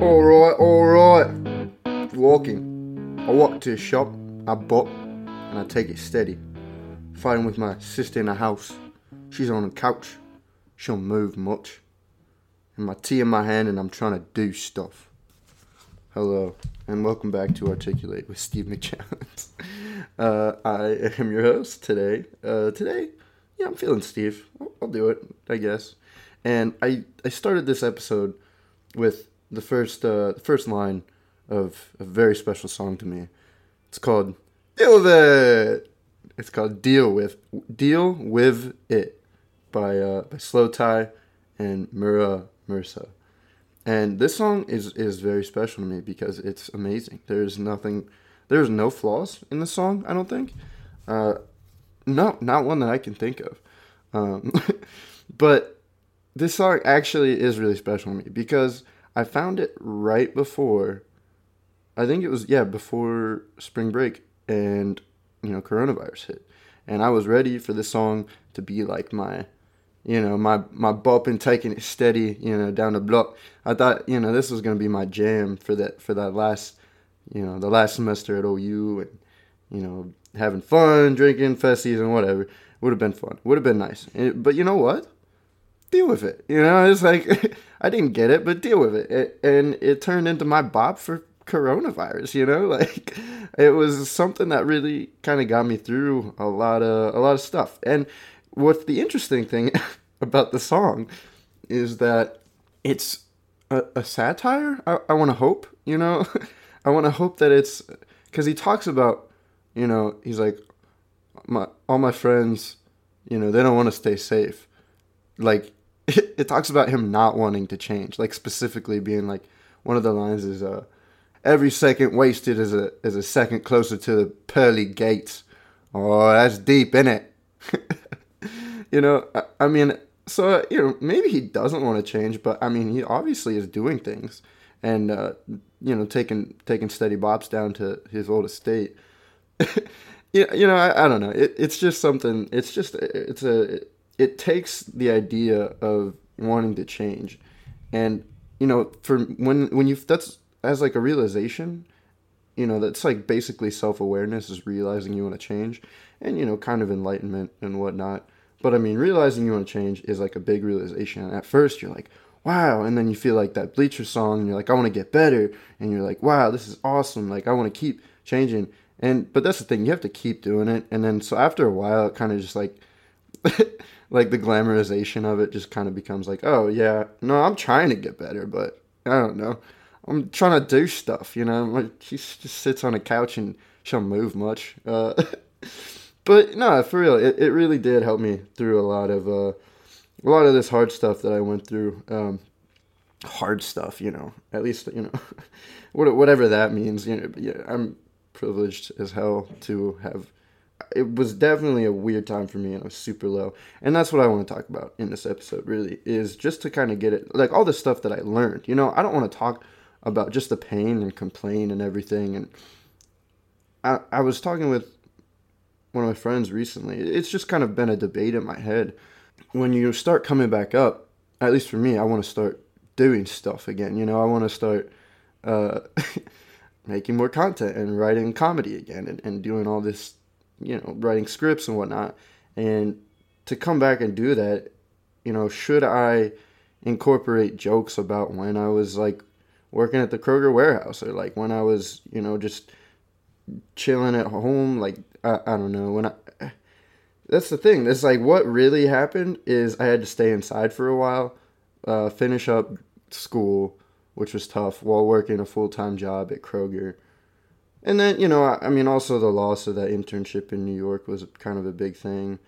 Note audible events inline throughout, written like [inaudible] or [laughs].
Alright, alright. Walking. I walk to a shop, I bop, and I take it steady. Fighting with my sister in the house. She's on the couch. She don't move much. And my tea in my hand, and I'm trying to do stuff. Hello, and welcome back to Articulate with Steve McChallens. [laughs] Uh, I am your host today. Uh, today, yeah, I'm feeling Steve. I'll, I'll do it, I guess. And I, I started this episode with the first uh, the first line of a very special song to me. It's called "Deal with It." It's called "Deal with Deal with It" by uh, by Slowthai and Mura Masa. And this song is is very special to me because it's amazing. There's nothing, there's no flaws in the song. I don't think. Uh, no, not one that I can think of. Um, [laughs] but this song actually is really special to me because I found it right before. I think it was yeah before spring break and you know coronavirus hit, and I was ready for this song to be like my, you know my my bop and taking it steady you know down the block. I thought you know this was gonna be my jam for that for that last, you know the last semester at OU and you know having fun drinking festies and whatever would have been fun would have been nice. And, but you know what? Deal with it. You know, it's like [laughs] I didn't get it, but deal with it. it. And it turned into my bop for coronavirus. You know, [laughs] like it was something that really kind of got me through a lot of a lot of stuff. And what's the interesting thing [laughs] about the song is that it's a, a satire. I, I want to hope. You know, I want to hope that it's because he talks about. You know, he's like, my all my friends. You know, they don't want to stay safe like it, it, talks about him not wanting to change like specifically being like one of the lines is uh every second wasted is a is a second closer to the pearly gates. Oh that's deep in it? [laughs] You know I, I, mean so you know maybe he doesn't want to change but i mean he obviously is doing things and uh you know taking taking steady bops down to his old estate. [laughs] You, you know I, I don't know. It, it's just something it's just it's a it takes the idea of wanting to change. And you know for when when you that's as like a realization you know that's like basically self-awareness is realizing you want to change and you know kind of enlightenment and whatnot. But i mean realizing you want to change is like a big realization. And at first you're like wow and then you feel like that bleacher song and you're like i want to get better and you're like wow this is awesome. Like i want to keep changing. And but that's the thing you have to keep doing it. And then so after a while it kind of just like [laughs] like the glamorization of it just kind of becomes like, oh yeah, no, I'm trying to get better, but I don't know. I'm trying to do stuff, you know. Like she just sits on a couch and she don't move much. Uh, [laughs] but no, for real, it, it really did help me through a lot of uh, a lot of this hard stuff that I went through. Um, hard stuff, you know. At least you know, [laughs] whatever that means. You know, yeah, I'm privileged as hell to have it was definitely a weird time for me and I was super low. And that's what I want to talk about in this episode really is just to kind of get it like all the stuff that I learned. You know, I don't want to talk about just the pain and complain and everything and I I was talking with one of my friends recently. It's just kind of been a debate in my head. When you start coming back up, at least for me, I want to start doing stuff again. You know, I want to start uh, [laughs] making more content and writing comedy again and, and doing all this you know, writing scripts and whatnot. And to come back and do that, you know, should I incorporate jokes about when I was like working at the Kroger warehouse or like when I was, you know, just chilling at home? Like, I, I don't know. When I, that's the thing. that's like what really happened is I had to stay inside for a while, uh, finish up school, which was tough, while working a full time job at Kroger and then you know I, I, mean also the loss of that internship in new york was kind of a big thing.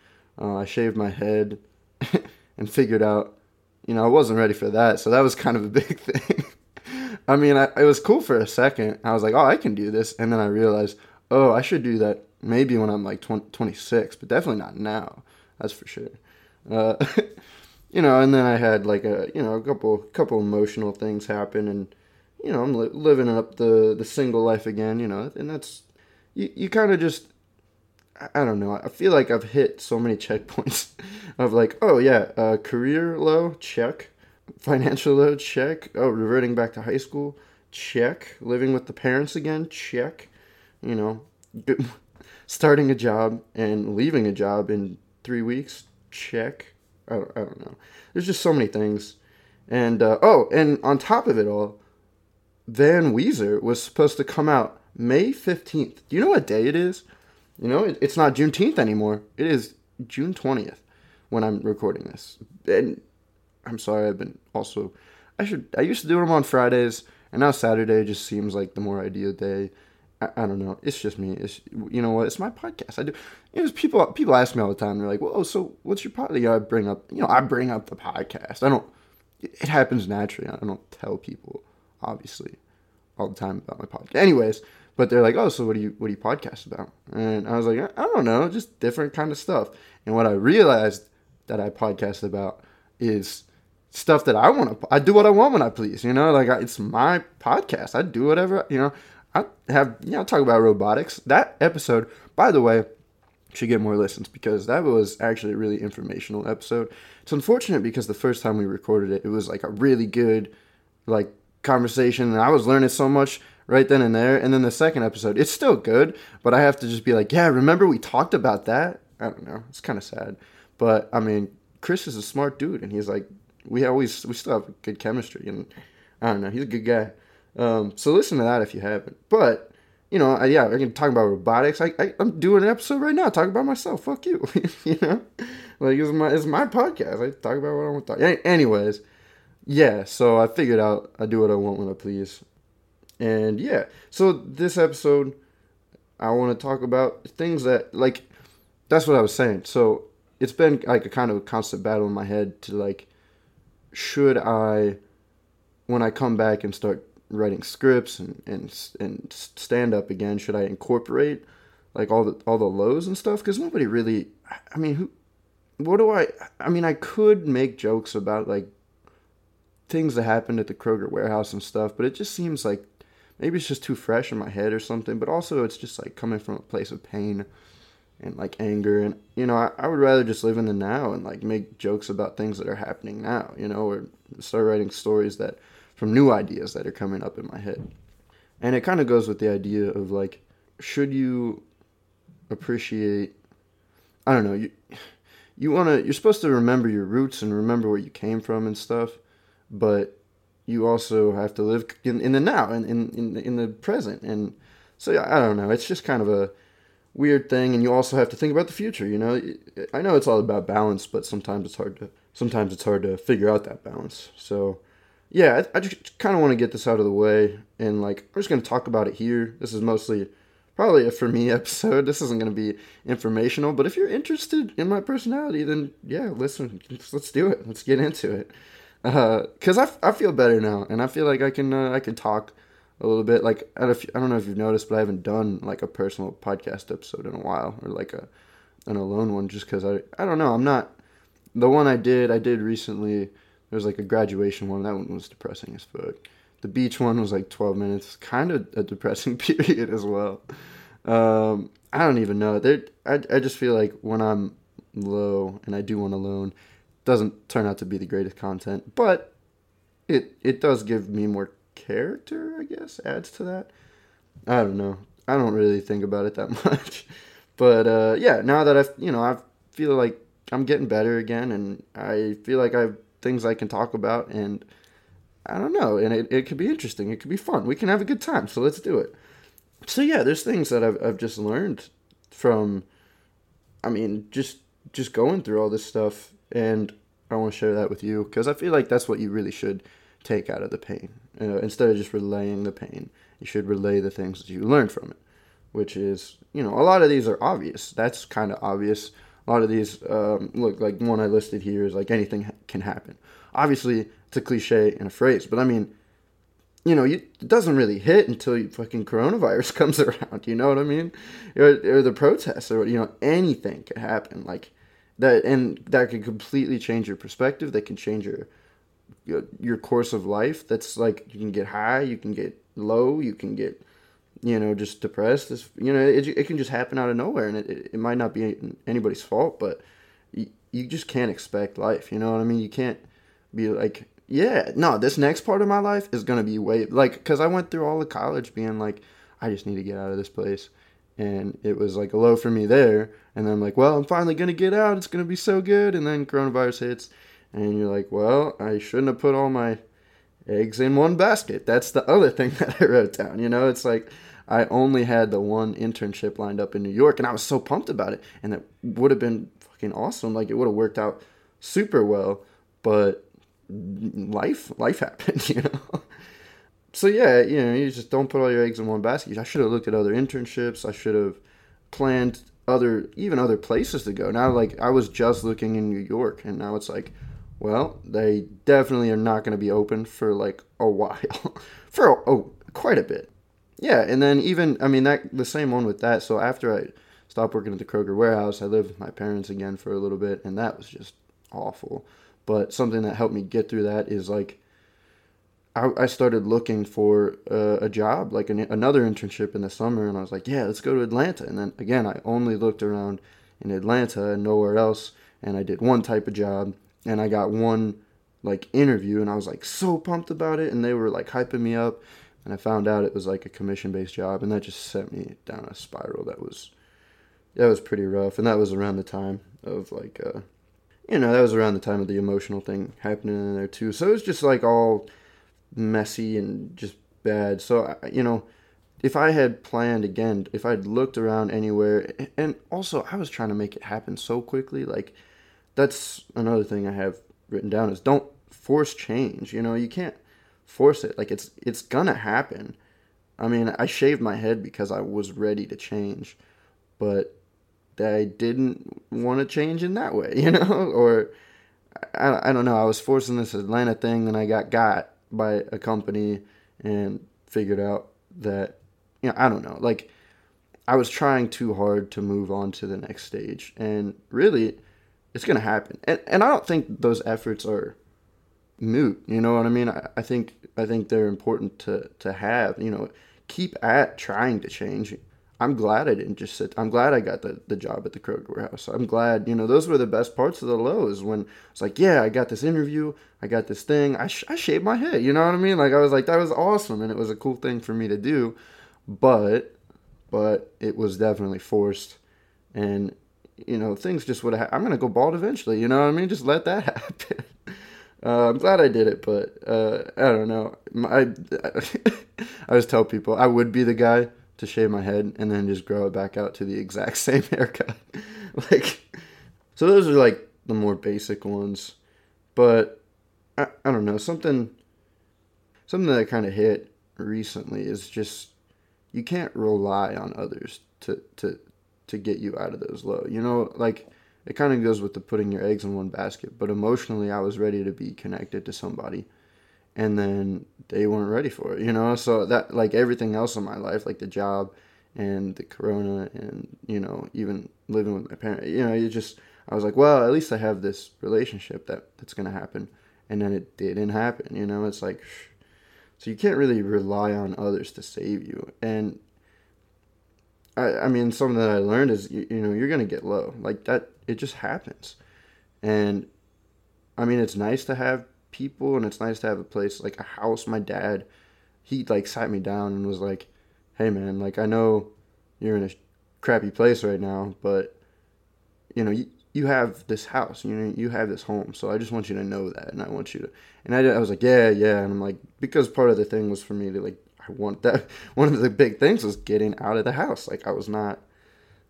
Uh, i shaved my head [laughs] and figured out you know i wasn't ready for that so that was kind of a [laughs] big thing. I mean I, it was cool for a second. I was like oh i can do this. And then i realized oh i should do that maybe when i'm like 20, 26 but definitely not now that's for sure. Uh, [laughs] you know and then i had like a you know a couple couple emotional things happen and you know, I'm li- living up the the single life again, you know, and that's you, you kind of just I don't know. I feel like I've hit so many [laughs] checkpoints of like, oh yeah, uh, career low check, Financial low, check. Oh, reverting back to high school, check. Living with the parents again, check. You know, starting a job and leaving a job in three weeks, check. I don't, I don't know. There's just so many things. And, uh, oh, and on top of it all, Van Weezer was supposed to come out May 15th. Do you know what day it is? You know, it, it's not Juneteenth anymore. It is June 20th when I'm recording this. And I'm sorry, I've been also. I should. I used to do them on Fridays, and now Saturday just seems like the more ideal day. I, I don't know. It's just me. It's you know what? It's my podcast. I do. You know, people people ask me all the time. They're like, "Well, so what's your podcast?" I bring up. You know, I bring up the podcast. I don't. It happens naturally. I don't tell people, obviously, all the time about my podcast. Anyways, but they're like, "Oh, so what do you what do you podcast about?" And I was like, "I don't know, just different kind of stuff." And what I realized that I podcast about is stuff that I want to. I do what I want when I please. You know, like I, it's my podcast. I do whatever. You know, I have. You know, talk about robotics. That episode, by the way, should get more listens because that was actually a really informational episode. It's unfortunate because the first time we recorded it, it was like a really good, like conversation, and I was learning so much right then and there. And then the second episode, it's still good, but I have to just be like, yeah, remember we talked about that? I don't know. It's kind of sad, but I mean, Chris is a smart dude, and he's like, we always we still have good chemistry, and I don't know, he's a good guy. Um, so listen to that if you haven't. But you know, I, yeah, I can talk about robotics. I, I am doing an episode right now talking about myself. Fuck you, [laughs] you know, like it's my it's my podcast. I talk about what I want to talk. Anyways, yeah. So I figured out I do what I want when I please, and yeah. So this episode, I want to talk about things that like. That's what I was saying. So it's been like a kind of a constant battle in my head to like should I, when I come back and start writing scripts and and and stand up again, should I incorporate like all the all the lows and stuff? Because nobody really. I mean, who? What do I? I mean, I could make jokes about like things that happened at the Kroger warehouse and stuff, but it just seems like maybe it's just too fresh in my head or something. But also, it's just like coming from a place of pain and like anger and you know I, I would rather just live in the now and like make jokes about things that are happening now you know or start writing stories that from new ideas that are coming up in my head and it kind of goes with the idea of like should you appreciate i don't know you you want to you're supposed to remember your roots and remember where you came from and stuff but you also have to live in, in the now and in, in, in the present. And so i don't know. It's just kind of a weird thing and you also have to think about the future you know? I know it's all about balance but sometimes it's hard to sometimes it's hard to figure out that balance. So yeah i, I just kind of want to get this out of the way and like i'm just going to talk about it here. This is mostly probably a for me [laughs] episode. This isn't going to be informational but if you're interested in my personality then yeah listen let's do it. Let's get into it because uh, I, I feel better now and i feel like i can uh, i can talk a little bit. Like I don't know if you've noticed, but I haven't done like a personal podcast episode in a while, or like a an alone one, just because I I don't know. I'm not the one I did. I did recently. There was like a graduation one. That one was depressing as fuck. The beach one was like 12 minutes. Kind of a depressing [laughs] period as well. Um, I don't even know. There, I I just feel like when I'm low and I do one alone, doesn't turn out to be the greatest content, but it it does give me more character, I guess, adds to that. I don't know. I don't really think about it that [laughs] much. But uh, yeah, now that I've, you know, I feel like I'm getting better again, and I feel like I have things I can talk about, and I don't know, and it, it could be interesting. It could be fun. We can have a good time, so let's do it. So yeah, there's things that I've I've just learned from, I mean, just just going through all this stuff, and I want to share that with you because I feel like that's what you really should take out of the pain. Uh, instead of just relaying the pain, you should relay the things that you learned from it, which is, you know, a lot of these are obvious. That's kind of obvious. A lot of these, um, look, like one I listed here is like anything can happen. Obviously, it's a cliche and a phrase, but I mean, you know, you, it doesn't really hit until you fucking coronavirus [laughs] comes around. You know what I mean? Or, or the protests, or you know, anything could happen. Like that, and that could completely change your perspective. That can change your your course of life. That's like you can get high you can get low you can get you know just depressed. It's, you know it, it can just happen out of nowhere and it, it might not be anybody's fault but you, you just can't expect life you know what i mean? You can't be like yeah, no, this next part of my life is gonna be way like because I went through all of college being like, I just need to get out of this place, and it was like a low for me there. And I'm like, well, I'm finally gonna get out. It's gonna be so good. And then coronavirus hits, and you're like, well, I shouldn't have put all my eggs in one basket. That's the other [laughs] thing that I wrote down. You know, it's like I only had the one internship lined up in New York, and I was so pumped about it, and it would have been fucking awesome. Like it would have worked out super well, but life life happened, [laughs] you know. So yeah, you know, you just don't put all your eggs in one basket. I should have looked at other internships. I should have planned other even other places to go. Now like I was just looking in New York and now it's like well, they definitely are not going to be open for like a while. [laughs] for oh, quite a bit. Yeah, and then even I mean that the same one with that. So after I stopped working at the Kroger warehouse, I lived with my parents again for a little bit and that was just awful. But something that helped me get through that is like I, I started looking for a, a job, like an, another internship in the summer, and I was like, yeah, let's go to Atlanta. And then again, I only looked around in Atlanta and nowhere else, and I did one type of job, and I got one like interview, and I was like so pumped about it, and they were like hyping me up, and I found out it was like a commission based job, and that just sent me down a spiral that was that was pretty rough, and that was around the time of like uh, you know, that was around the time of the emotional thing happening in there too. So it was just like all messy and just bad. So, you know, if I had planned again, if I'd looked around anywhere, and also I was trying to make it happen so quickly, like that's another thing I have written down is don't force change. You know, you can't force it. Like it's it's gonna happen. I mean, I shaved my head because I was ready to change, but I didn't want to change in that way, [laughs] you know, or I, I don't know. I was forcing this Atlanta thing, and I got got by a company and figured out that you know I don't know, like I was trying too hard to move on to the next stage, and really, it's gonna happen. And and I don't think those efforts are moot. You know what I mean? I, I think I think they're important to to have. You know, keep at trying to change I'm glad I didn't just sit. I'm glad I got the, the job at the Kroger warehouse. I'm glad, you know, those were the best parts of the lows when it's like, yeah, I got this interview, I got this thing, I, sh- I shaved my head, you know what I mean? Like, I was like, that was awesome, and it was a cool thing for me to do, but, but it was definitely forced, and, you know, things just would have, ha- I'm going to go bald eventually, you know what I mean? Just let that [laughs] happen. Uh, I'm glad I did it, but uh, I don't know. I, [laughs] I always tell people I would be the guy to shave my head and then just grow it back out to the exact [laughs] same haircut. [laughs] like, so those are like the more basic ones. But I, I don't know, something something that kind of hit recently is just you can't rely on others to to to get you out of those low. You know, like it kind of goes with the putting your eggs in one basket. But emotionally, I was ready to be connected to somebody and then they weren't ready for it, you know. So that like everything else in my life, like the job and the corona, and you know, even living with my parents, you know, you just I was like, well, at least I have this relationship that that's gonna happen, and then it didn't happen, you know. It's like, so you can't really rely on others to save you, and I I mean, something that I learned is you, you know you're gonna get low like that. It just happens, and I mean, it's nice to have people and it's nice to have a place like a house. My dad, he like sat me down and was like, "Hey man, like I know you're in a crappy place right now, but you know, you, you have this house, you know, you have this home. So I just want you to know that and I want you to and I, I was like, "Yeah, yeah." And I'm like because part of the thing was for me to like I want that [laughs] one of the big things was getting out of the house. Like I was not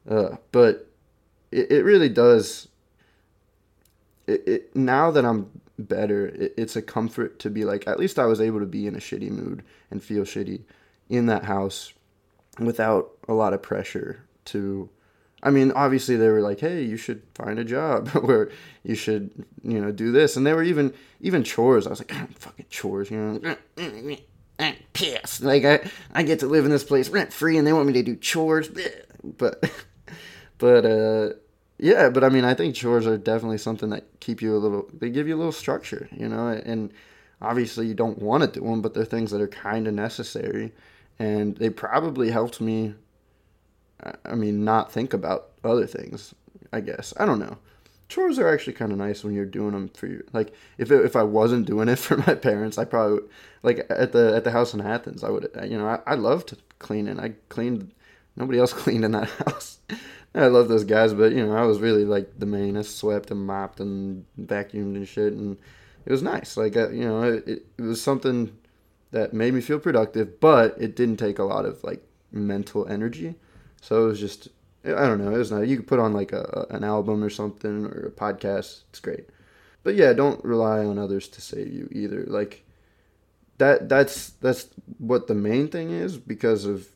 uh but it, it really does it, it now that I'm better. It, it's a comfort to be like, at least I was able to be in a shitty mood and feel shitty in that house without a lot of pressure to. I mean, obviously they were like, "Hey, you should find a job, [laughs] where you should, you know, do this." And they were even even chores. I was like, "Fucking chores," you know. [clears throat] I'm pissed. Like I, I get to live in this place rent free, and they want me to do chores. [laughs] But, but uh, yeah, but I mean, I think chores are definitely something that keep you a little. They give you a little structure, you know. And obviously, you don't want to do them, but they're things that are kind of necessary, and they probably helped me. I mean, not think about other things. I guess I don't know. chores are actually kind of nice when you're doing them for you. Like if it, if I wasn't doing it [laughs] for my parents, I probably would, like at the at the house in Athens, I would you know I, I loved cleaning. I cleaned. Nobody else [laughs] cleaned in that [laughs] house. I love those guys, but you know I was really like the main. I swept and mopped and vacuumed and shit, and it was nice. Like uh, you know it, it was something that made me feel productive, but it didn't take a lot of like mental energy. So it was just I don't know. It was nice. You could put on like a an album or something or a podcast. It's great. But yeah, don't rely on others to save you either. Like that that's that's what the main thing is because of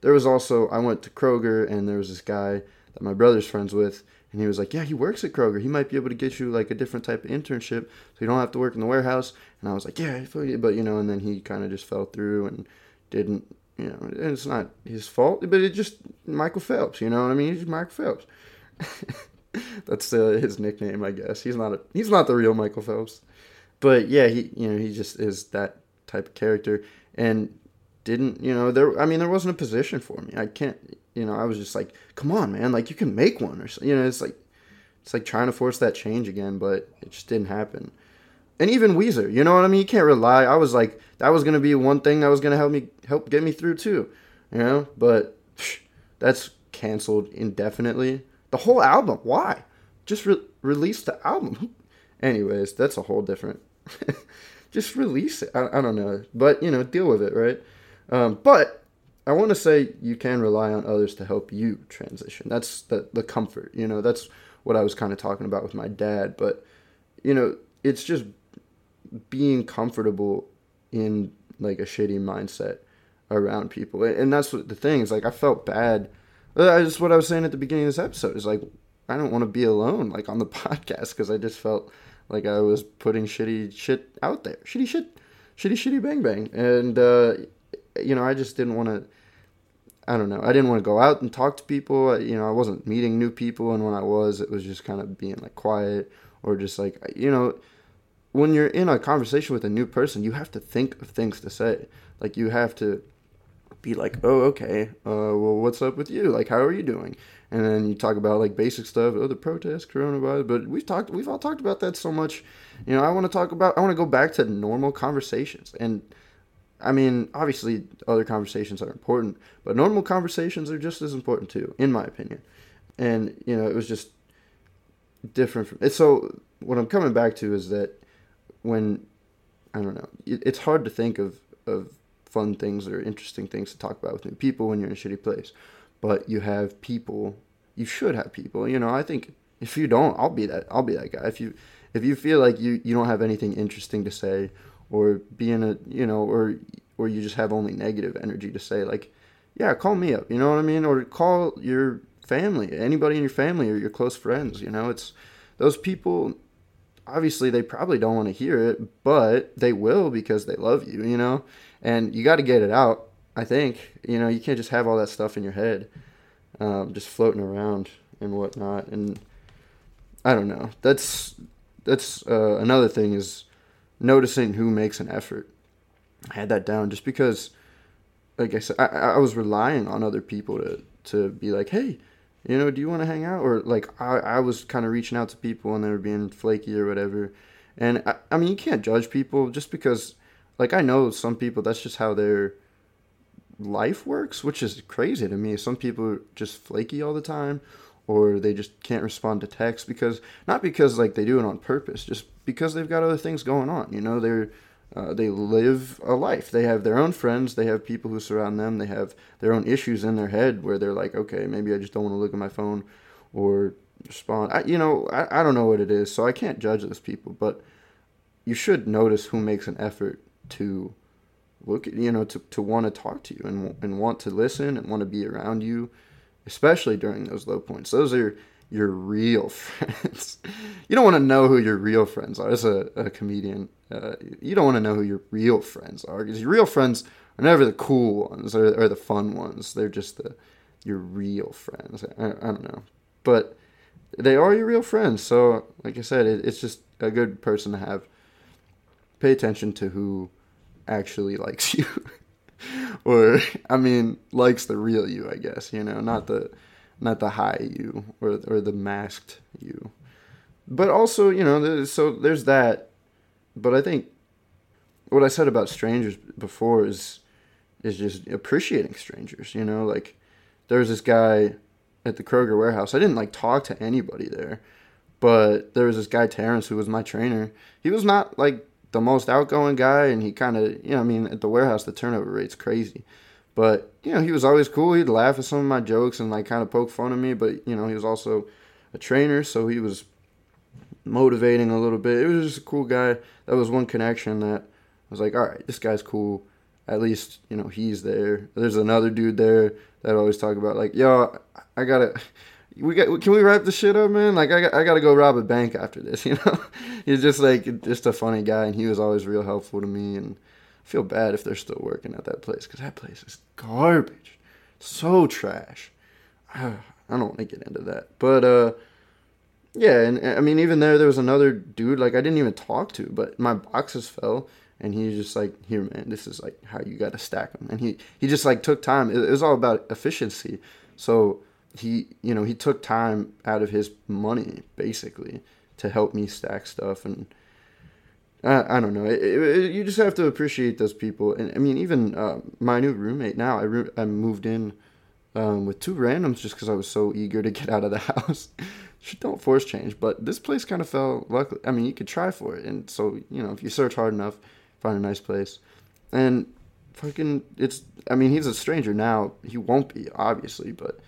there was also I went to Kroger and there was this guy that my brother's friends with and he was like, "Yeah, he works at Kroger. He might be able to get you like a different type of internship, so you don't have to work in the warehouse." And I was like, "Yeah, but you know," and then he kind of just fell through and didn't you know, And it's not his fault, but it just Michael Phelps. You know what I mean? He's Michael Phelps. [laughs] That's uh, his nickname, I guess. He's not a, he's not the real Michael Phelps, but yeah, he you know he just is that type of character and didn't you know there. I mean, there wasn't a position for me. I can't you know. I was just like, come on, man, like you can make one or. You know, it's like it's like trying to force that change again, but it just didn't happen and even Weezer. You know what I mean? You can't rely. I was like, that was gonna be one thing that was gonna help me help get me through too. You know, but that's canceled indefinitely. The whole album. Why? Just re- release the album. [laughs] Anyways, that's a whole different. [laughs] just release it. I, I, don't know, but you know, deal with it, right? Um, but I want to say you can rely on others to help you transition. That's the the comfort. You know, that's what I was kind of talking about with my dad. But you know, it's just being comfortable in like a shitty mindset around people. And that's what the thing is like I felt bad. That's what I was saying at the beginning of this episode is like I don't want to be alone like on the [laughs] podcast because I just felt like I was putting shitty shit out there. Shitty shit. Shitty shitty bang bang. And uh you know, I just didn't want to I don't know. I didn't want to go out and talk to people. You know, I wasn't meeting new people and when I was, it was just kind of being like quiet or just like you know, when you're in a conversation with a new person, you have to think of things to say. Like you have to be like, "Oh, okay. Uh, well, what's up with you? Like, how are you doing?" And then you talk about like basic stuff, oh, the coronavirus. But we've talked, we've all talked about that so much. You know, I want to talk about, I want to go back to normal conversations. And I mean, obviously, other conversations are important, but normal conversations are just as important too, in my opinion. And you know, it was just different from. So what I'm coming back to is that when I don't know, it's hard to think of of fun things or interesting things to talk about with new people when you're in a shitty place. But you have people. You should have people. You know, I think if you don't, I'll be that. I'll be that guy. If you if you feel like you you don't have anything interesting to say, or being a you know, or or you just have only negative energy to say, like, yeah, call me up. You know what I mean? Or call your family, anybody in your family or your close friends. You know, it's those people obviously they probably don't want to hear it, but they will because they love you, you know? And you got to get it out, I think. You know, you can't just have all that stuff in your head, um, just floating around and whatnot. And I don't know. That's that's uh, another thing is noticing who makes an effort. I had that down just because, like I said, I, I was relying on other people to to be like, hey, you know, do you want to hang out? Or like I, I was kind of reaching out to people and they were being flaky or whatever. And I, I mean, you can't judge people just because, like, I know some people that's just how their life works, which is crazy to me. Some people are just flaky all the time, or they just can't respond to text because not because like they do it on purpose, just because they've got other things going on. You know, they're uh, they live a life. They have their own friends. They have people who surround them. They have their own issues in their head where they're like, okay, maybe I just don't want to look at my phone or respond. I, you know, I, I don't know what it is, so I can't judge those people. But you should notice who makes an effort to look at, you know, to, to want to talk to you and, and want to listen and want to be around you, especially during those low points. Those are your real [laughs] friends. you don't want to know who your real friends are. As a, a comedian, uh, you don't want to know who your real friends are because your real friends are never the cool ones or, or the fun ones. They're just the your real friends. I, I, don't know, but they are your real friends. So, like I said, it, it's just a good person to have. Pay attention to who actually [laughs] likes you, [laughs] or I mean, likes the real you. I guess you know, not the not the high you or or the masked you. but also, you know, so there's that. But I think what I said about strangers before is is just appreciating strangers. You know, like there was this guy at the Kroger warehouse. I didn't like talk to anybody there, but there was this guy Terrence who was my trainer. He was not like the most outgoing guy, and he kind of, you know, I mean, at the warehouse the turnover rate's crazy. But you know, he was always cool. He'd laugh at some of my jokes and like kind of poke fun at me. But you know, he was also a trainer, so he was motivating a little bit. It was just a cool guy. That was one connection that I was like, all right, this guy's cool. At least you know he's there. There's another dude there that I always talk about like, yo, I gotta. We got. Can we wrap the shit up, man? Like, I I gotta go rob a bank after this. [laughs] You know, he's just like just a funny guy, and he was always real helpful to me. And I feel bad if they're still working at that place because that place is garbage, so trash. I don't want to get into that, but uh, yeah, and I mean, even there, there was another dude like I didn't even talk to, but my boxes fell, and he's just like, here, man, this is like how you got to stack them, and he he just like took time. It, it was all about efficiency, so he you know he took time out of his money basically to help me stack stuff and. I, I don't know. It, it, you just have to appreciate those people, and I mean, even uh, my new roommate now. I re- I moved in um, with two randoms just because I was so eager to get [laughs] out of the house [laughs] don't force change. But this place kind of fell. Luckily, I mean, you could try for it, and so you know, if you search hard enough, find a nice place. And fucking, it's. I mean, he's a stranger now. He won't be obviously, but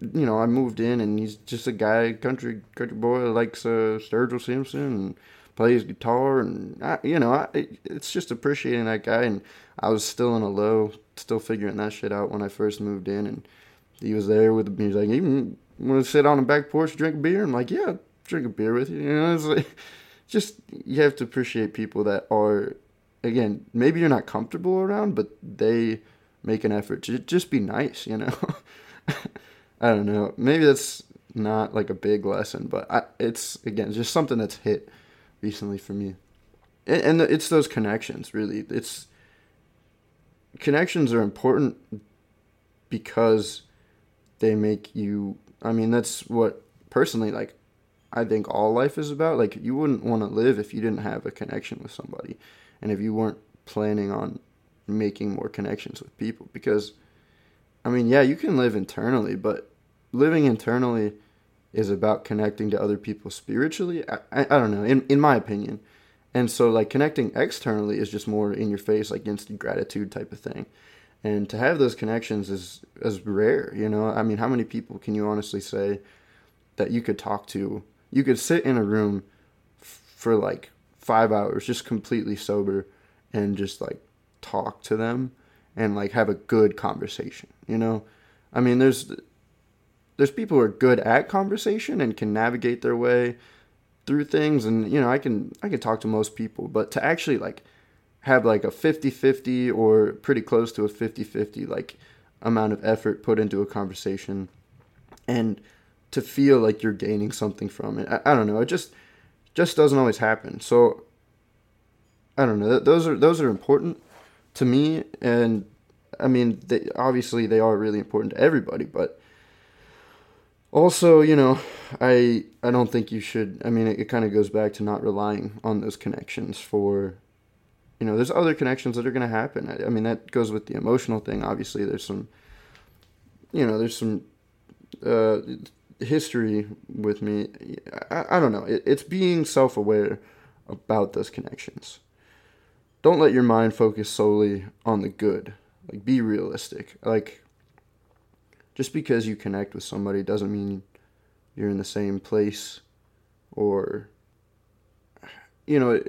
you know, I moved in, and he's just a guy, country country boy, likes uh, Sturgill Simpson and plays guitar, and I, you know, I, it's just appreciating that guy. And I was still in a low, still figuring that shit out when I first moved in, and he was there with me. He's like, even want to sit on the back porch, drink beer? I'm like, yeah, drink a beer with you. You know, it's like, [laughs] just you have to appreciate people that are, again, maybe you're not comfortable around, but they make an effort to just be nice. You know, [laughs] I don't know. Maybe that's not like a big lesson, but I, it's again just something that's hit recently for me, and, and it's those connections. Really, it's connections are important because they make you I mean, that's what personally like I think all life is about. Like you wouldn't want to live if you didn't have a connection with somebody and if you weren't planning on making more connections with people because I mean, yeah, you can live internally, but living internally is about connecting to other people spiritually. I, I, I, don't know, in, in my opinion. And so, like, connecting externally is just more in your face, like instant gratitude type of thing and to have those connections is is rare you know i mean how many people can you honestly say that you could talk to you could sit in a room f- for like five hours just completely sober and just like talk to them and like have a good conversation you know i mean there's there's people who are good at conversation and can navigate their way through things and you know i can i can talk to most people but to actually like have like a 50-50 or pretty close to a 50-50 like amount of effort put into a conversation and to feel like you're gaining something from it. I, I don't know. It just just doesn't always happen. So I don't know. Those are those are important to me and I mean, they, obviously they are really important to everybody, but also, you know, I I don't think you should. I mean, it, it kind of goes back to not relying on those connections for you know, there's other connections that are going to happen. I, I, mean, that goes with the emotional thing. Obviously, there's some, you know, there's some uh, history with me. I, I don't know. It, it's being self aware about those connections. Don't let your mind focus solely on the good. Like, be realistic. Like, just because you connect with somebody doesn't mean you're in the same place or, you know,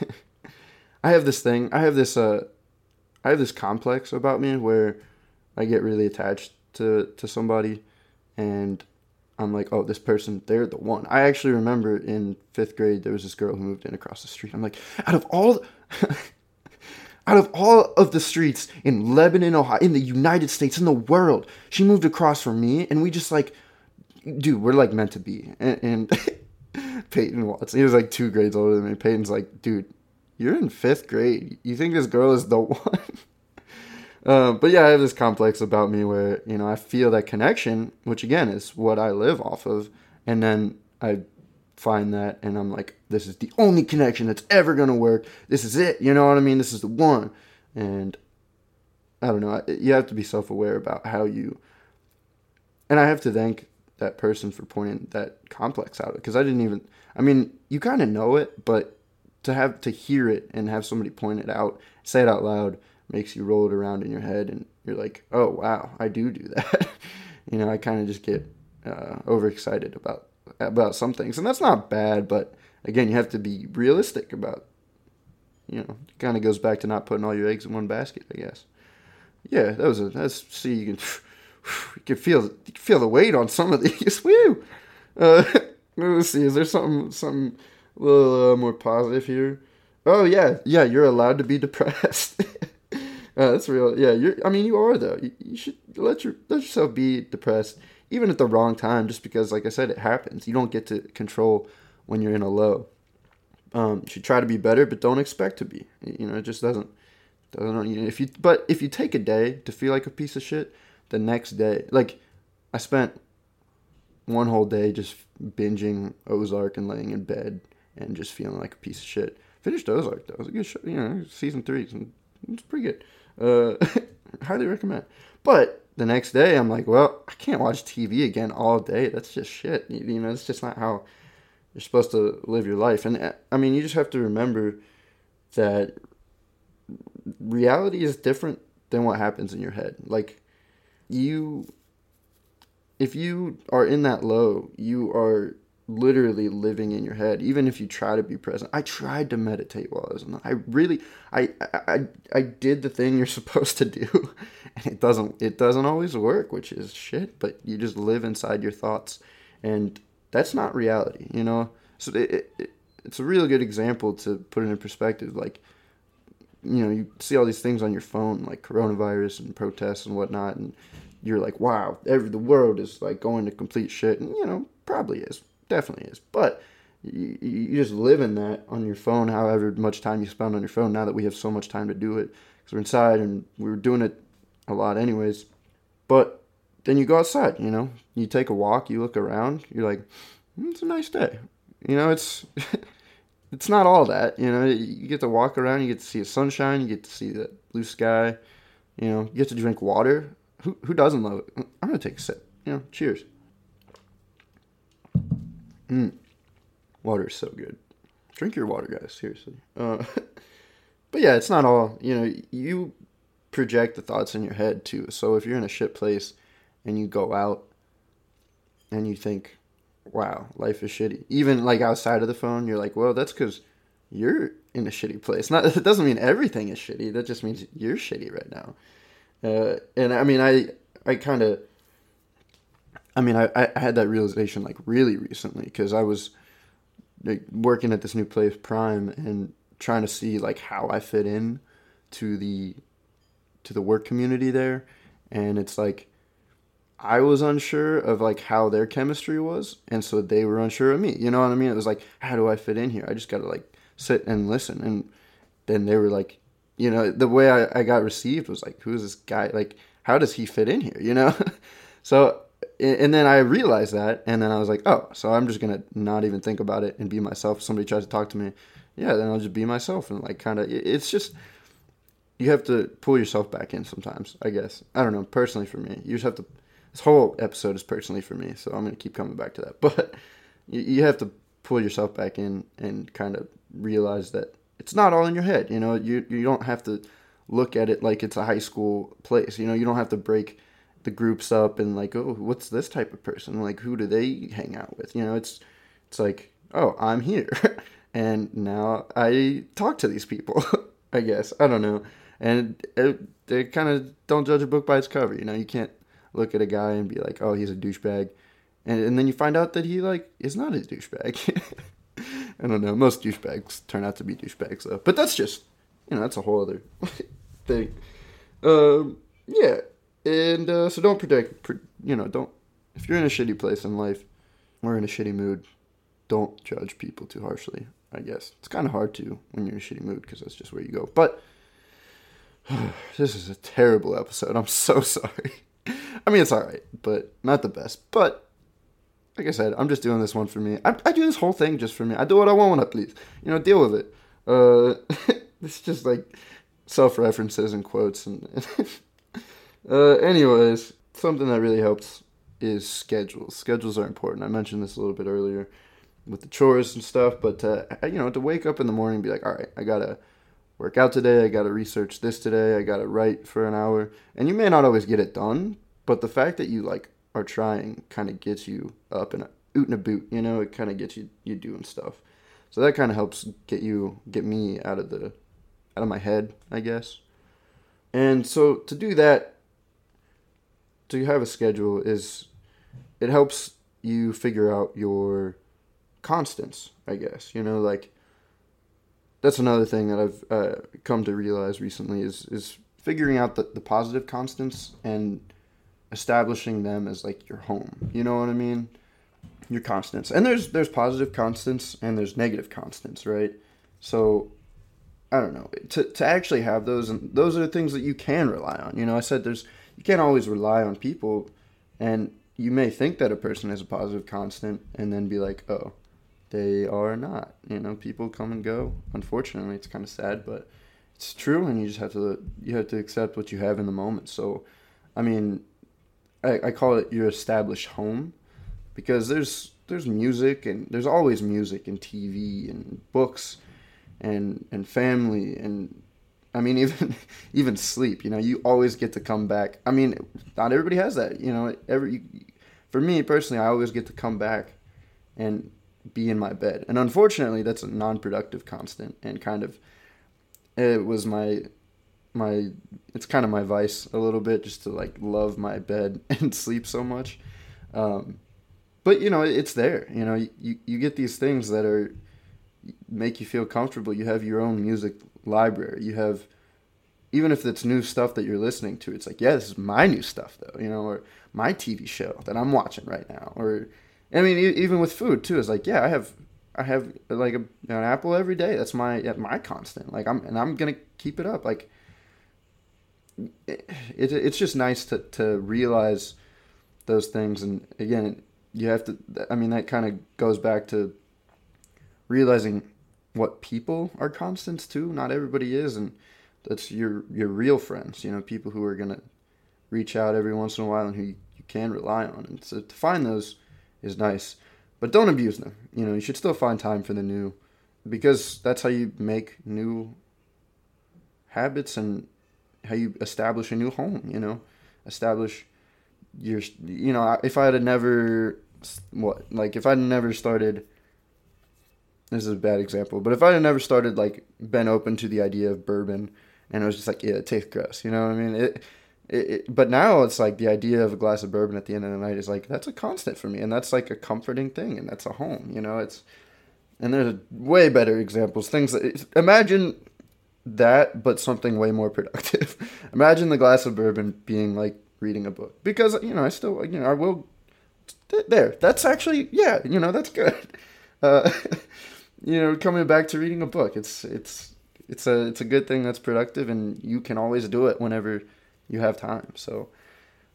[laughs] I have this thing. I have this uh, I have this complex about me where I get really attached to to somebody, and I'm like, oh, this person, they're the one. I actually remember in fifth grade there was this girl who moved in across the street. I'm like, out of all. [laughs] out of all of the streets in Lebanon, Ohio, in the United States, in the world, she moved across from me, and we just like, dude, we're like meant to be. And, and [laughs] Peyton Watson, he was like two grades older than me. Peyton's like, dude, you're in fifth grade. You think this girl is the [laughs] one? um, but yeah, I have this complex about me where you know I feel that connection, which again is what I live off of, and then I find that and I'm like, this is the only connection that's ever gonna work. This is it. You know what I mean? This is the one. And I don't know. You have to be self aware about how you. And I have to thank that person for pointing that complex out because I didn't even. I mean, you kind of know it, but to have to hear it and have somebody point it out, say it out loud, makes you roll it around in your head, and you're like, oh wow, I do do [laughs] that. you know, I kind of just get uh, overexcited about about some things, and that's not bad. But again, you have to be realistic about. You know, kind of goes back to not putting all your eggs in one basket, I guess. Yeah, that was a. That's see, you can you can feel you can feel the weight on some of these. [laughs] Woo. Uh, [laughs] let's see. Is there something something a little uh, more positive here? Oh yeah, yeah. You're allowed to be [laughs] depressed. uh, that's real. Yeah, you're. I mean, you are though. You, you should let your let yourself be depressed even at the wrong time, just because, like I said, it happens. You don't get to control when you're in a low. Um, you should try to be better, but don't expect to be. You know, it just doesn't doesn't. You know, if you but if you take a day to feel like a piece of shit, the next day, like I spent one whole day just binging Ozark and laying in bed and just feeling like a piece of shit. Finished Ozark though. It was a good show. You know, season three. It's pretty good. Uh, [laughs] highly recommend. But the next day I'm like, well, I can't watch TV again all day. That's just shit. You, know, it's just not how you're supposed to live your life. And uh, I mean, you just have to remember that reality is different than what happens in your head. Like you if you are in that low, you are literally living in your head even if you try to be present. I tried to meditate while i was in i really I, I i did the thing you're [laughs] supposed to do. And it doesn't it doesn't always work which is shit but you just live inside your thoughts. And that's not reality you know? So it, it, it's a really good example to put it in perspective like you know you see all these things on your phone like coronavirus and protests and whatnot and you're like wow every the world is like going to complete shit and you know probably is definitely is. But you, you just live in that on your phone, however much time you spend on your phone. Now that we have so much time to do it, because we're inside and we are doing it a lot anyways. But then you go outside, you know, you take a walk, you look around, you're like, mm, it's a nice day. You know, it's [laughs] it's not all that. You know, you get to walk around, you get to see the sunshine, you get to see the blue sky. You know, you get to drink water. Who who doesn't love it? I'm gonna take a sip. You know, cheers. Mm. Water is so good. Drink your water, guys. Seriously. Uh, [laughs] but yeah, it's not all. You know, you project the thoughts in your head too. So if you're in a shit place and you go out and you think, "Wow, life is shitty," even like outside of the phone, you're like, "Well, that's because you're in a shitty place." Not [laughs] it doesn't mean everything is shitty. That just means you're shitty right now. Uh, and I mean, I I kind of I mean, I, I had that realization like really recently because I was like, working at this new place, Prime, and trying to see like how I fit in to the to the work community there, and it's like I was unsure of like how their chemistry was, and so they were unsure of me. You know what I mean? It was like, how do I fit in here? I just gotta like sit and listen, and then they were like, you know, the way I, I got received was like, who's this guy? Like, how does he fit in here? You know, [laughs] so and then I realized that, and then I was like, oh, so I'm just gonna not even think about it and be myself. If somebody tries to talk to me, yeah, then I'll just be myself and like kind of. It's just you have to pull yourself back in sometimes. I guess I don't know. Personally, for me, you just have to. This whole episode is personally for me, so I'm gonna keep coming back to that. [laughs] But you, you have to pull yourself back in and kind of realize that it's not all in your head. You know, you you don't have to look at it like it's a high school place. You know, you don't have to break the groups up and like, oh, what's this type of person? Like, who do they hang out with? You know, it's it's like, oh, I'm here, [laughs] and now I talk to these people. [laughs] I guess I don't know, and it, they kind of don't judge a book by its cover. You know, you can't look at a guy and be like, oh, he's a douchebag, and and then you find out that he like is not a douchebag. [laughs] I don't know. Most douchebags turn out to be douchebags though, but that's just you know that's a whole other thing. Um, yeah, and uh, so don't predict, you know, don't, if you're in a shitty place in life or in a shitty mood, don't judge people too harshly, I guess. It's kind of hard to when you're in a shitty mood because that's just where you go. But [sighs] this is a terrible episode. I'm so [laughs] sorry. I mean, it's all right, but not the best. But like I said, I'm just doing this one for me. I, I do this whole thing just for me. I do what I want when I please. You know, deal with it. Uh, [laughs] it's just like self references and quotes and. [laughs] uh, anyways, something that really helps is schedules. Schedules are important. I mentioned this a little bit earlier with the chores and stuff, but uh, you know, to wake up in the morning and be like, all right, I gotta work out today. I gotta research this today. I gotta write for an hour, and you may not always get it done, but the fact that you like are trying kind of gets you up and oot and a boot. You know, it kind of gets you you doing stuff. So that kind of helps get you get me out of the out of my head, I guess. And so to do that, to have a schedule is it helps you figure out your constants, I guess. You know, like that's another thing that I've uh, come to realize recently is is figuring out the, the positive constants and establishing them as like your home. You know what I mean? Your constants. And there's there's positive constants and there's negative constants, right? So I don't know. To to actually have those and those are the things that you can rely on. You know, I said there's you can't always rely on people and you may think that a person is a positive constant and then be like, "Oh, they are not." You know, people come and go. Unfortunately, it's kind of sad, but it's true and you just have to you have to accept what you have in the moment. So, I mean, I, I call it your established home because there's there's music and there's always music and TV and books and and family and I mean [laughs] even even sleep. You know, you always get to come back. I mean, not everybody has that. You know, every for me personally, I always get to come back and be in my bed. And unfortunately, that's a non-productive constant and kind of it was my my it's kind of my vice a little bit just to like love my bed [laughs] and sleep so much um, but you know it's there you know you, you get these things that are make you feel comfortable you have your own music library. You have even if it's new stuff that you're listening to it's like yeah this is my new stuff though you know or my tv show that i'm watching right now or i mean even with food too it's like yeah i have i have like a, an apple every day. That's my my constant. Like i'm and i'm gonna keep it up. Like it, it, it's just nice to, to realize those things. And again you have to i mean that kind of goes back to realizing what people are constants too not everybody is and that's your your real friends you know people who are gonna reach out every once in a while and who you, you can rely on and so to find those is nice but don't abuse them you know you should still find time for the new because that's how you make new habits and how you establish a new home. You know, establish your. You know, if I had never what like if I'd never started. This is a bad example, but if I had never started like been open to the idea of bourbon, and it was just like yeah, it tastes gross. You know what I mean? It, it, it, but now it's like the idea of a glass of bourbon at the end of the night is like that's a constant for me, and that's like a comforting thing, and that's a home. You know, it's and there's way better examples. Things that imagine that, but something way more productive. [laughs] Imagine the glass of bourbon being like reading a book because you know I still you know I will. There, that's actually yeah, you know that's good. Uh, [laughs] you know, coming back to reading a book, it's it's it's a it's a good thing that's productive, and you can always do it whenever you have time. So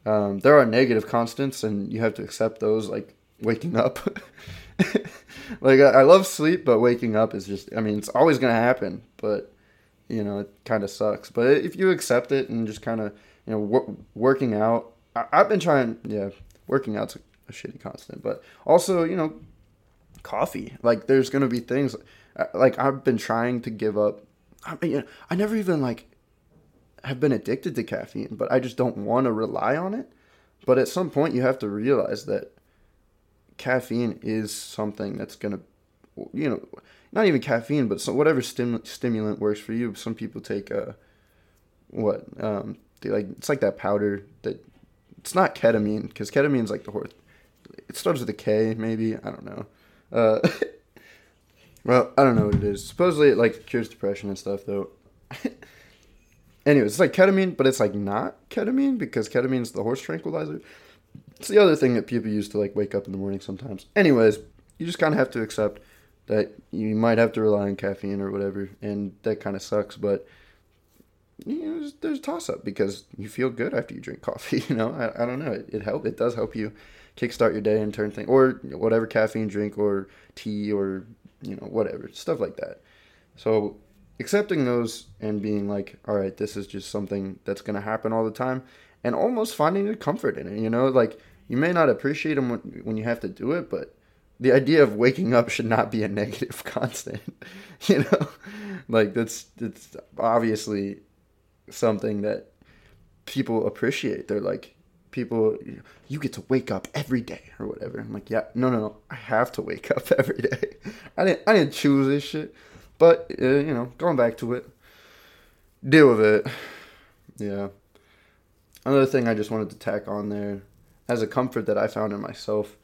um, there are negative constants, and you have to accept those, like waking up. [laughs] like I, I love sleep, but waking up is just I mean it's always gonna happen, but you know, it kind of sucks. But if you accept it and just kind of, you know, wor- working out, I- have been trying, yeah, working out's a, a shitty constant. But also, you know, coffee. Like, there's to be things, uh, like, I've been trying to give up. I mean, I never even, like, have been addicted to caffeine, but I just don't want to rely on it. But at some point, you have to realize that caffeine is something that's to, you know, not even caffeine, but some, whatever stim- stimulant works for you. Some people take uh, what um, they like. It's like that powder that it's not ketamine because ketamine's like the horse. It starts with a K, maybe. I don't know. Uh, [laughs] well, I don't know what it is. Supposedly, it like cures depression and stuff, though. [laughs] Anyways, it's like ketamine, but it's like not ketamine because ketamine's the horse tranquilizer. It's the other thing that people use to like wake up in the morning sometimes. Anyways, you just kind of have to accept that you might have to rely on caffeine or whatever, and that kind of sucks. But you know, there's, there's a toss up because you feel good after you drink coffee. [laughs] You know, I, I don't know. It, it help. It does help you kickstart your day and turn things, or whatever caffeine drink or tea or you know whatever stuff like that. So accepting those and being like, all right, this is just something that's gonna happen all the time, and almost finding a comfort in it. You know, like you may not appreciate them when, when you have to do it, but the idea of waking up should not be a [laughs] negative constant. [laughs] you know, like that's it's obviously something that people appreciate. They're like, people, you get to wake up every day or whatever. I'm like, yeah, no, no, no, I have to wake [laughs] up every day. I didn't, I didn't choose this shit. But uh, you know, going back to it, deal with it. Yeah. Another thing I just wanted to tack on there, as a comfort that I found in myself,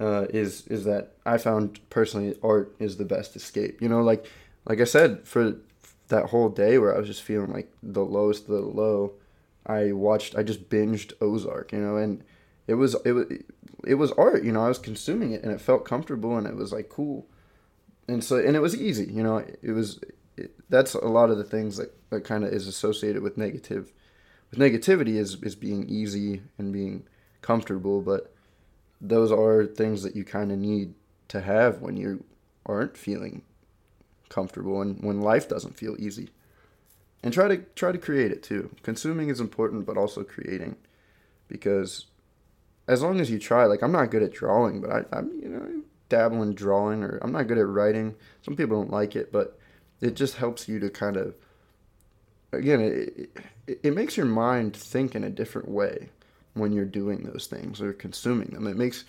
uh, is is that I found personally art is the best escape. You know, like like I said, for that whole day where I was just feeling like the lowest of the low, I watched I just binged Ozark, you know, and it was it was it was art, you know, I was consuming it and it felt comfortable and it was like cool. And so and it was easy, you know, it was it, that's a lot of the things that, that kind of is associated with negative with negativity is is being easy and being comfortable, but those are things that you kind of need to have when you aren't feeling comfortable and when life doesn't feel easy and try to try to create it too. Consuming is important, but also creating, because as long as you try, like I'm not good at drawing, but I, I'm you know dabble in drawing, or I'm not good at writing. Some people don't like it, but it just helps you to kind of again it, it, it makes your mind think in a different way when you're doing those things or consuming them. It makes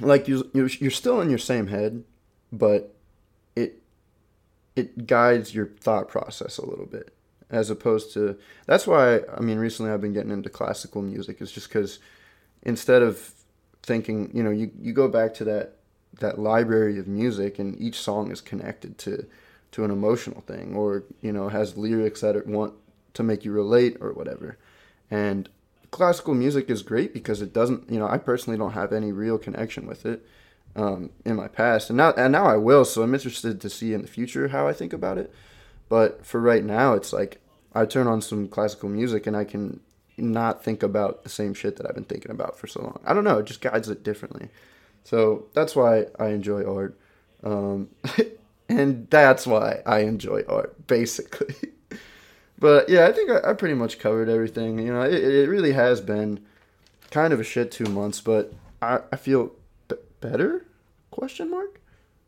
like you you're, you're still in your same head, but it it guides your thought process a little bit as opposed to that's why I mean recently I've been getting into classical music is just because instead of thinking you know you, you go back to that that library of music and each song is connected to to an emotional thing or you know has lyrics that want to make you relate or whatever. And classical music is great because it doesn't you know I personally don't have any real connection with it um, in my past. And now and now I will so I'm interested to see in the future how I think about it. But for right now, it's like I turn on some classical music and I can not think about the same shit that I've been thinking about for so long. I don't know, it just guides it differently. So that's why I enjoy art. Um, [laughs] and that's why I enjoy art, basically. [laughs] but yeah, I think I, I, pretty much covered everything. You know, it, it really has been kind of a shit two months, but I, I feel b- better? Question mark?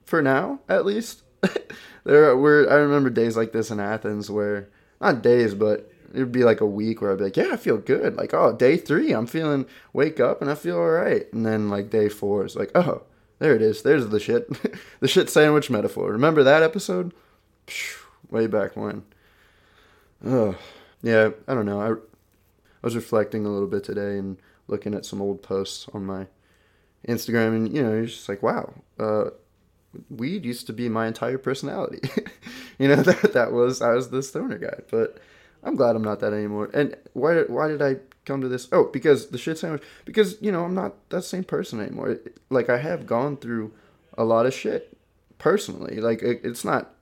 For now, at least. [laughs] there were I remember days like this in Athens where not days, but it'd be like a week where I'd be like, yeah, I feel good. Like, oh, day three, I'm feeling wake up and I feel all right. And then like day four is like, oh, there it is. There's the shit, [laughs] the shit sandwich metaphor. Remember that episode? Way back when. Oh, yeah. I don't know. I, I was reflecting a little bit today and looking at some old posts on my Instagram, and you know, you're just like, wow. Uh, weed used to be my entire personality. [laughs] you know [laughs] that that was I was the stoner guy, but I'm glad I'm not that anymore. And why why did I come to this? Oh, because the shit sandwich. Because you know I'm not that same person anymore. Like I have gone through a lot of shit personally. Like it, it's not,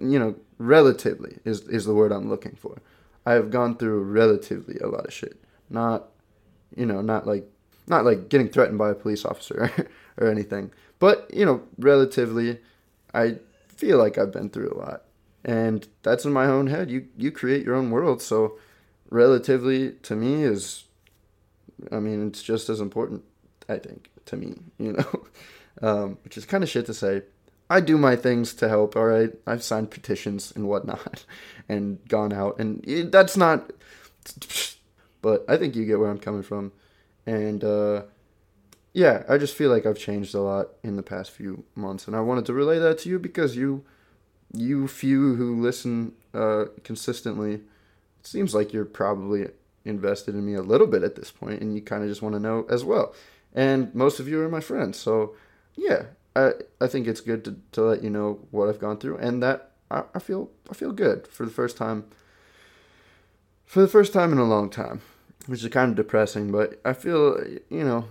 you know, relatively is is the word I'm looking for. I have gone through relatively a lot of shit. Not, you know, not like not like getting threatened by a police officer [laughs] or anything. But, you know, relatively, I feel like I've been through a lot. And that's in my own head. You you create your own world, so relatively to me is I mean, it's just as important, I think, to me, [laughs] you know. Um, which is kind of shit to say. I do my things to help, all right? I've signed petitions and whatnot [laughs] and gone out, and that's not. But I think you get where I'm coming from. And uh, yeah, I just feel like I've changed a lot in the past few months, and I wanted to relay that to you because you, you few who listen uh, consistently, it seems like you're probably invested in me a little bit at this point, and you kind of just want to know as well. And most of you are my friends, so yeah, I I think it's good to, to let you know what I've gone through, and that I, I feel I feel good for the first time. For the first time in a long time, which is kind of depressing, but I feel you know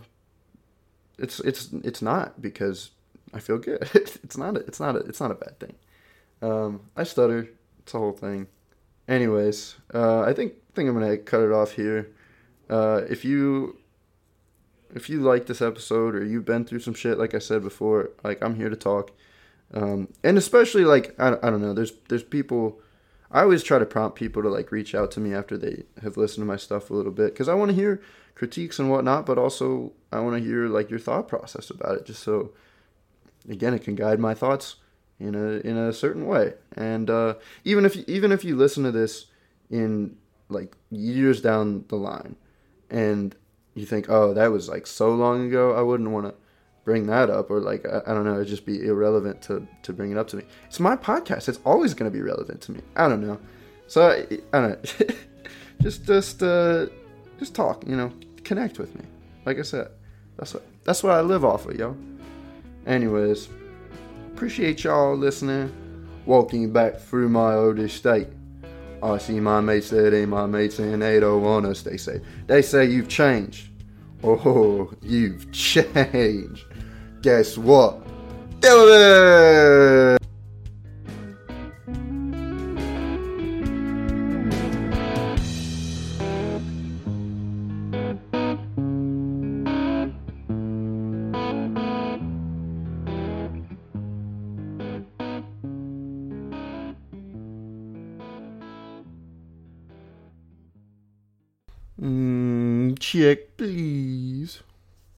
it's it's it's not because I feel good. [laughs] it's not a, it's not a, it's not a bad thing. Um, I stutter. It's a whole thing. Anyways, uh, I think think I'm gonna cut it off here. Uh, if you if you like this episode or you've been through some shit, like I said before, like I'm here to talk. Um, and especially like I, I don't know, there's there's people. I always try to prompt people to like reach out to me after they have listened to my stuff a little bit because I want to hear critiques and whatnot, but also I want to hear like your thought process about it, just so again it can guide my thoughts in a in a certain way. And uh, even if you, even if you listen to this in like years down the line, and you think, oh, that was like so long ago, I wouldn't want to bring that up, or like I, I, don't know, it'd just be irrelevant to to bring it up to me. It's my podcast; it's always going to be relevant to me. I don't know, so I, I don't know. [laughs] just just uh, just talk, you know, connect with me. Like I said, that's what that's what I live off of, yo. Anyways, appreciate y'all listening. Walking back through my old estate. I see my mates that ain't my mates and they don't want us, they say. They say you've changed. Oh, you've changed. Guess what? Do it! Mm, check, please.